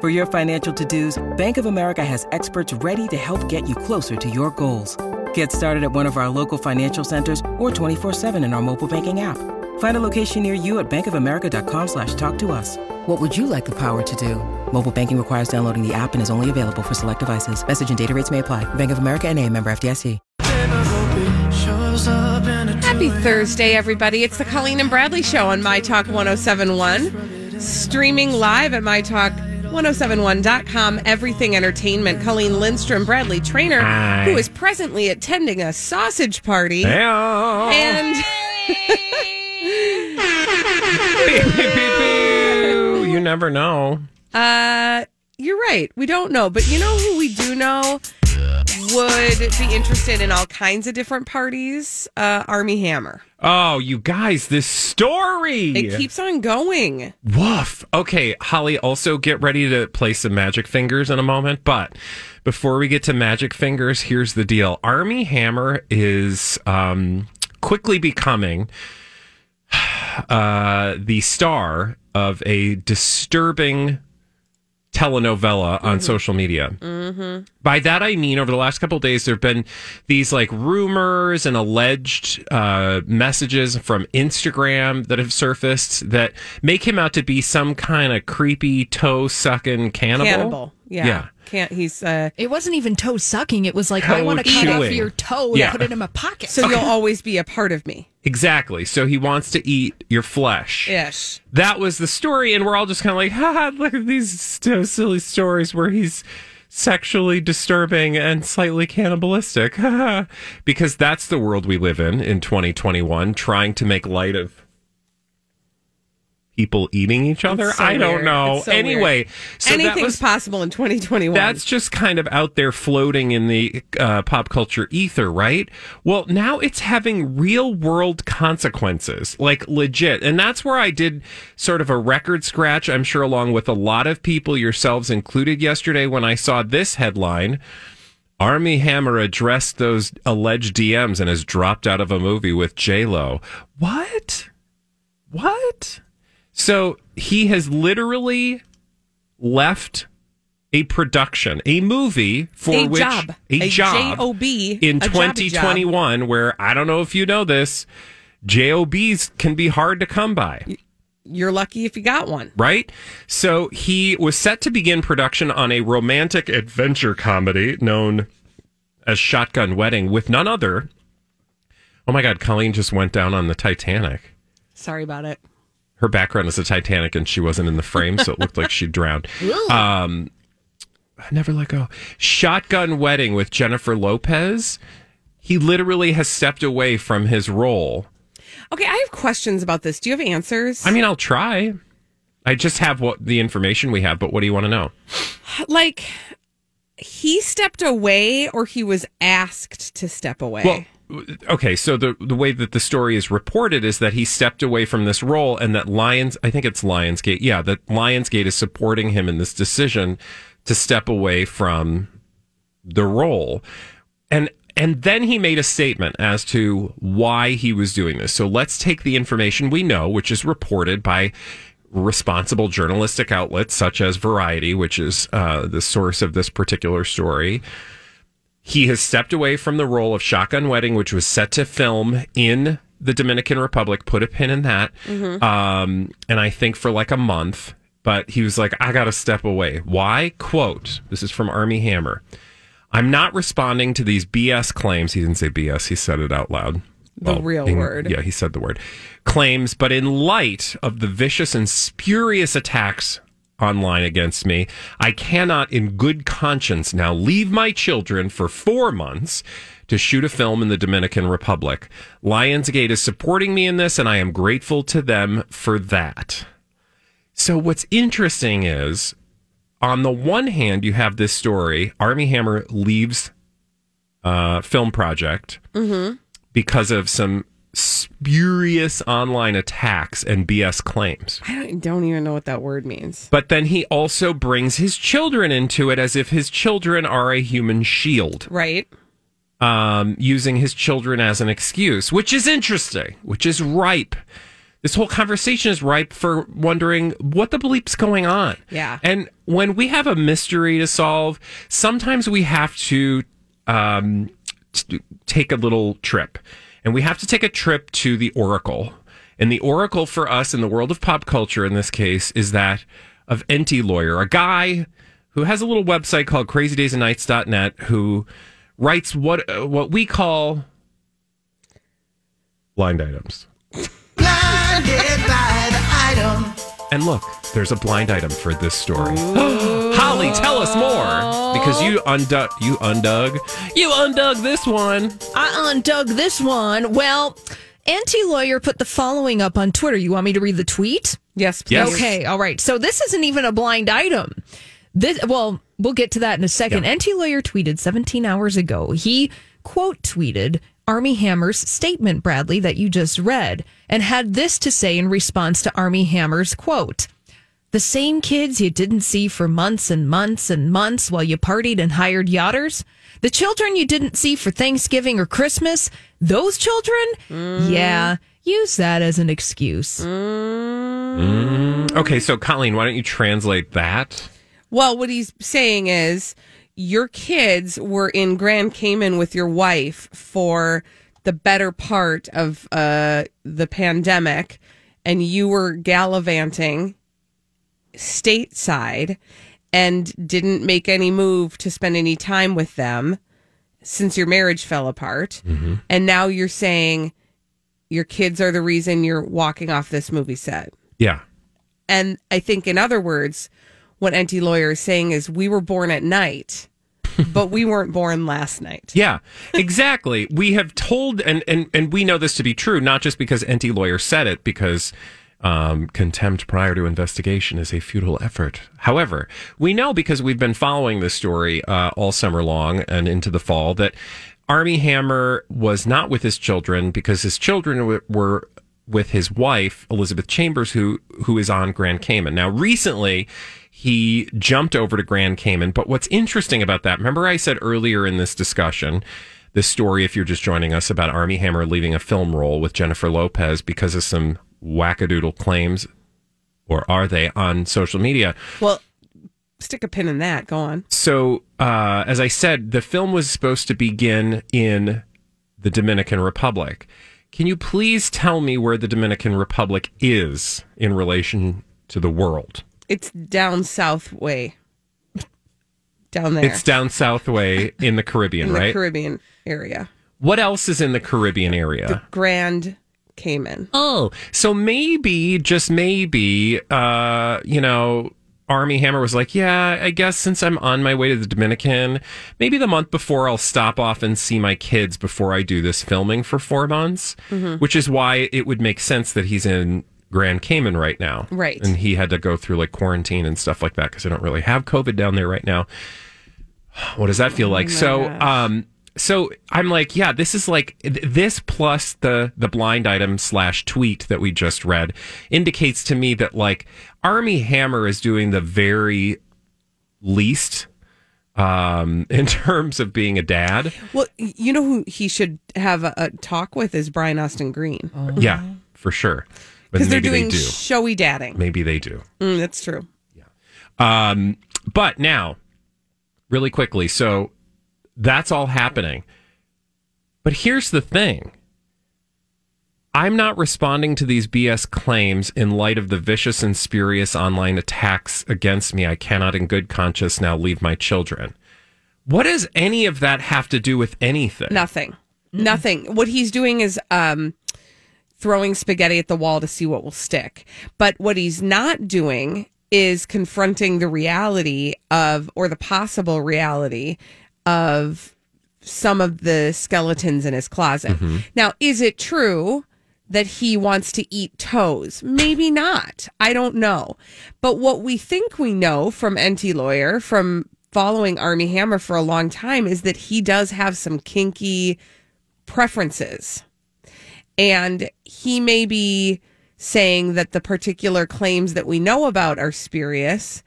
For your financial to-dos, Bank of America has experts ready to help get you closer to your goals. Get started at one of our local financial centers or 24-7 in our mobile banking app. Find a location near you at bankofamerica.com slash talk to us. What would you like the power to do? Mobile banking requires downloading the app and is only available for select devices. Message and data rates may apply. Bank of America and a member FDIC. Happy Thursday, everybody. It's the Colleen and Bradley Show on My Talk 1071. Streaming live at My Talk 1071.com. Everything Entertainment. Colleen Lindstrom, Bradley Traynor, who is presently attending a sausage party. And you never know. uh, you're right. We don't know. But you know who we do know would be interested in all kinds of different parties? Uh, Armie Hammer. Oh, you guys, this story. It keeps on going. Woof. Okay, Holly, also get ready to play some magic fingers in a moment. But before we get to magic fingers, here's the deal Armie Hammer is um, quickly becoming uh, the star of a disturbing telenovela on social media. Mm-hmm. By that I mean, over the last couple of days, there have been these like rumors and alleged uh, messages from Instagram that have surfaced that make him out to be some kind of creepy toe sucking cannibal. Cannibal. Yeah. Yeah. Can't he's uh It wasn't even toe sucking. It was like, I want to cut off chewing. your toe Yeah. and put it in my pocket. so you'll always be a part of me. Exactly. So he wants to eat your flesh. Yes. that was the story, and we're all just kind of like, ha, look at these so silly stories where he's sexually disturbing and slightly cannibalistic, because that's the world we live in in 2021, trying to make light of people eating each other. so I don't weird. know. So anyway, so Anything's was possible in 2021. that's just kind of out there floating in the uh, pop culture ether, right? Well, now it's having real world consequences, like legit. And that's where I did sort of a record scratch, I'm sure, along with a lot of people, yourselves included, yesterday when I saw this headline. Armie Hammer addressed those alleged DMs and has dropped out of a movie with J Lo. What? What? So he has literally left a production, a movie for A which job. a, A job J-O-B, in a job. 2021, where I don't know if you know this, jobs can be hard to come by You're lucky if you got one. right? So he was set to begin production on a romantic adventure comedy known as Shotgun Wedding with none other. Oh my God, Colleen just went down on the Titanic. Sorry about it. Her background is the Titanic and she wasn't in the frame, so it looked like she drowned. Um, I never let go. Shotgun Wedding with Jennifer Lopez. He literally has stepped away from his role. Okay, I have questions about this. Do you have answers? I mean, I'll try. I just have what the information we have, but what do you want to know? like he stepped away or he was asked to step away. Well, okay, so the the way that the story is reported is that he stepped away from this role and that Lions, I think it's Lionsgate, yeah, that Lionsgate is supporting him in this decision to step away from the role. And and then he made a statement as to why he was doing this. So let's take the information we know, which is reported by responsible journalistic outlets such as Variety, which is uh, the source of this particular story. He has stepped away from the role of Shotgun Wedding, which was set to film in the Dominican Republic. Put a pin in that. Um, and I think for like a month. But he was like, I got to step away. Why? Quote, this is from Armie Hammer. I'm not responding to these BS claims. He didn't say BS, he said it out loud. The real in- word. Yeah, he said the word. Claims, but in light of the vicious and spurious attacks online against me, I cannot, in good conscience, now leave my children for four months to shoot a film in the Dominican Republic. Lionsgate is supporting me in this, and I am grateful to them for that. So, what's interesting is on the one hand, you have this story Armie Hammer leaves uh, film project because of some spurious online attacks and BS claims. I don't, don't even know what that word means. But then he also brings his children into it as if his children are a human shield, Right? um, using his children as an excuse, which is interesting, which is ripe. This whole conversation is ripe for wondering what the bleep's going on. Yeah. And when we have a mystery to solve, sometimes we have to um, t- take a little trip. And we have to take a trip to the Oracle. And the Oracle for us in the world of pop culture in this case is that of Enty Lawyer, a guy who has a little website called crazydaysandnights.net who writes what uh, what we call blind items. And look, there's a blind item for this story. Holly, tell us more because you undug, you undug, you undug this one. I undug this one. Well, Enty Lawyer put the following up on Twitter. You want me to read the tweet? Yes, please. Yes. Okay, all right. So this isn't even a blind item. This well, we'll get to that in a second. Yeah. Enty Lawyer tweeted 17 hours ago. He quote tweeted Armie Hammer's statement, Bradley, that you just read, and had this to say in response to Armie Hammer's quote. The same kids you didn't see for months and months and months while you partied and hired yachters? The children you didn't see for Thanksgiving or Christmas? Those children? Yeah, use that as an excuse. Okay, so Colleen, why don't you translate that? Well, what he's saying is your kids were in Grand Cayman with your wife for the better part of uh, the pandemic, and you were gallivanting stateside and didn't make any move to spend any time with them since your marriage fell apart. Mm-hmm. And now you're saying your kids are the reason you're walking off this movie set. Yeah. And I think, in other words, what Enty Lawyer is saying is we were born at night, but we weren't born last night. Yeah, exactly. we have told, and, and, and we know this to be true, not just because Enty Lawyer said it, because um, contempt prior to investigation is a futile effort. However, we know because we've been following this story uh, all summer long and into the fall that Armie Hammer was not with his children because his children w- were with his wife Elizabeth Chambers, who who is on Grand Cayman. Now, recently, he jumped over to Grand Cayman. But what's interesting about that? Remember, I said earlier in this discussion, this story, if you're just joining us, about Armie Hammer leaving a film role with Jennifer Lopez because of some wackadoodle claims, or are they on social media? Well, stick a pin in that. Go on. So, uh, as I said, the film was supposed to begin in the Dominican Republic. Can you please tell me where the Dominican Republic is in relation to the world? It's down south way. Down there. It's down south way in the Caribbean, in the right? Caribbean area. what else is in the Caribbean area? Grand Cayman. Oh, so maybe, just maybe, uh, you know, Armie Hammer was like, yeah, I guess since I'm on my way to the Dominican, maybe the month before I'll stop off and see my kids before I do this filming for four months, which is why it would make sense that he's in Grand Cayman right now. Right. And he had to go through like quarantine and stuff like that because I don't really have COVID down there right now. What does that feel like? So, um, so I'm like, yeah, this is like this plus the the blind item slash tweet that we just read indicates to me that like Armie Hammer is doing the very least um in terms of being a dad. Well, you know who he should have a, a talk with is Brian Austin Green Yeah, for sure. Because they're doing they do. showy dadding. Maybe they do. Mm, that's true. Yeah. Um, but now, really quickly, so that's all happening. But here's the thing I'm not responding to these BS claims in light of the vicious and spurious online attacks against me. I cannot, in good conscience, now leave my children. What does any of that have to do with anything? Nothing. Nothing. What he's doing is um, throwing spaghetti at the wall to see what will stick. But what he's not doing is confronting the reality of, or the possible reality of some of the skeletons in his closet. Mm-hmm. Now, is it true that he wants to eat toes? Maybe not. I don't know. But what we think we know from Enty Lawyer, from following Armie Hammer for a long time is that he does have some kinky preferences. And he may be saying that the particular claims that we know about are spurious,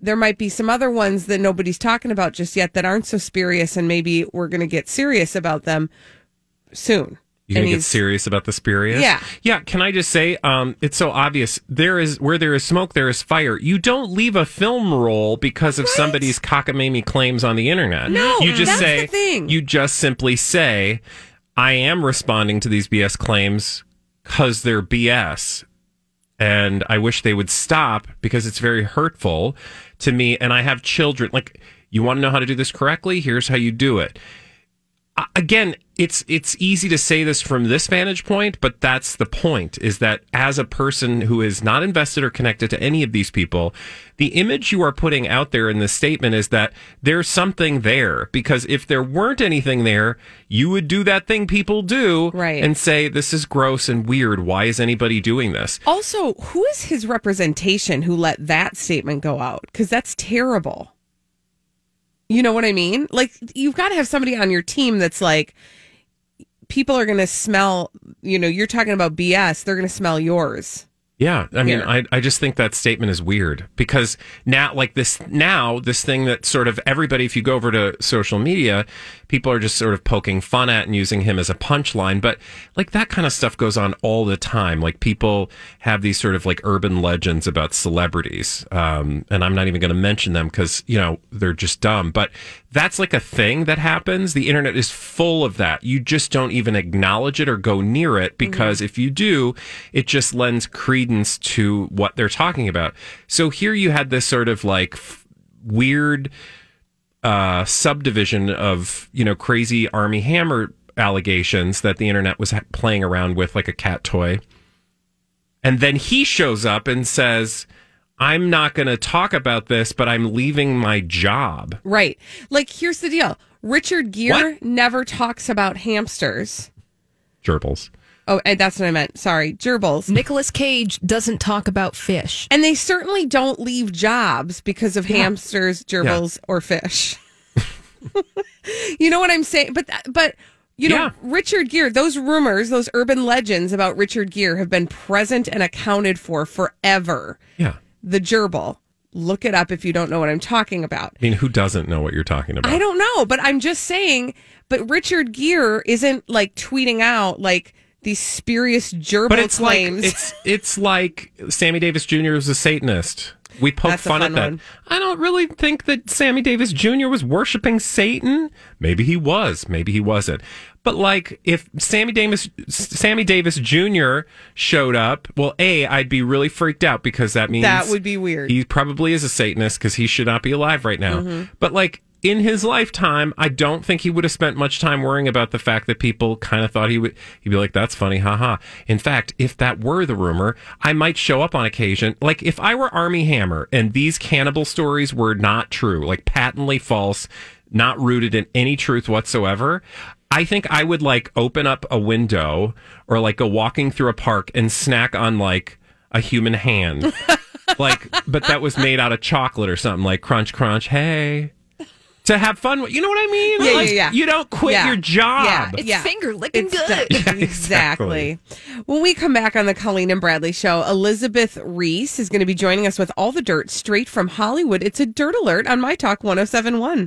there might be some other ones that nobody's talking about just yet that aren't so spurious, and maybe we're going to get serious about them soon. You And gonna get serious about the spurious? Yeah. Yeah. Can I just say, um, it's so obvious. There is where there is smoke, there is fire. You don't leave a film roll because of somebody's cockamamie claims on the internet. No, you just that's say the thing. you just simply say, I am responding to these BS claims because they're BS. And I wish they would stop because it's very hurtful to me. And I have children. Like, you want to know how to do this correctly? Here's how you do it again it's it's easy to say this from this vantage point but that's the point is that as a person who is not invested or connected to any of these people the image you are putting out there in this statement is that there's something there because if there weren't anything there you would do that thing people do Right. and say this is gross and weird why is anybody doing this Also, who is his representation who let that statement go out? Because that's terrible. You know what I mean? Like, you've got to have somebody on your team that's like, people are going to smell, you know, you're talking about BS, they're going to smell yours. Yeah, I mean. I I just think that statement is weird because now, like this now, this thing that sort of everybody, if you go over to social media, people are just sort of poking fun at and using him as a punchline. But like that kind of stuff goes on all the time. Like people have these sort of like urban legends about celebrities, um, and I'm not even going to mention them because you know they're just dumb. But that's like a thing that happens. The internet is full of that. You just don't even acknowledge it or go near it because if you do, it just lends credence to what they're talking about. So here you had this sort of like f- weird uh, subdivision of you know crazy Armie Hammer allegations that the internet was ha- playing around with like a cat toy, and then he shows up and says. I'm not going to talk about this, but I'm leaving my job. Right. Like, here's the deal Richard Gere What? never talks about hamsters. Gerbils. Oh, and that's what I meant. Sorry, gerbils. Nicolas Cage doesn't talk about fish. And they certainly don't leave jobs because of hamsters, gerbils, or fish. you know what I'm saying? But uh, but you know, Yeah. Richard Gere, those rumors, those urban legends about Richard Gere have been present and accounted for forever. Yeah. The gerbil. Look it up if you don't know what I'm talking about. I mean, who doesn't know what you're talking about? I don't know, but I'm just saying. But Richard Gere isn't like tweeting out like these spurious gerbil but it's claims. like it's it's like Sammy Davis Jr. was a Satanist. We poke That's fun, fun at that. one. I don't really think that Sammy Davis Jr. was worshiping Satan. Maybe he was. Maybe he wasn't. But like, if Sammy Davis Sammy Davis Jr. showed up, well, a I'd be really freaked out because that means That would be weird. He probably is a Satanist because he should not be alive right now. Mm-hmm. But like in his lifetime, I don't think he would have spent much time worrying about the fact that people kind of thought he would. He'd be like, "That's funny, haha." In fact, if that were the rumor, I might show up on occasion. Like if I were Armie Hammer and these cannibal stories were not true, like patently false, not rooted in any truth whatsoever. I think I would like open up a window or like go walking through a park and snack on like a human hand. like, but that was made out of chocolate or something like crunch, crunch. Hey, to have fun. with- You know what I mean? Yeah, Like, yeah, yeah. You don't quit Yeah. your job. Yeah. It's Yeah. finger licking It's good. the- exactly. When we come back on the Colleen and Bradley show, Elizabeth Reese is going to be joining us with all the dirt straight from Hollywood. It's a dirt alert on My Talk 1071.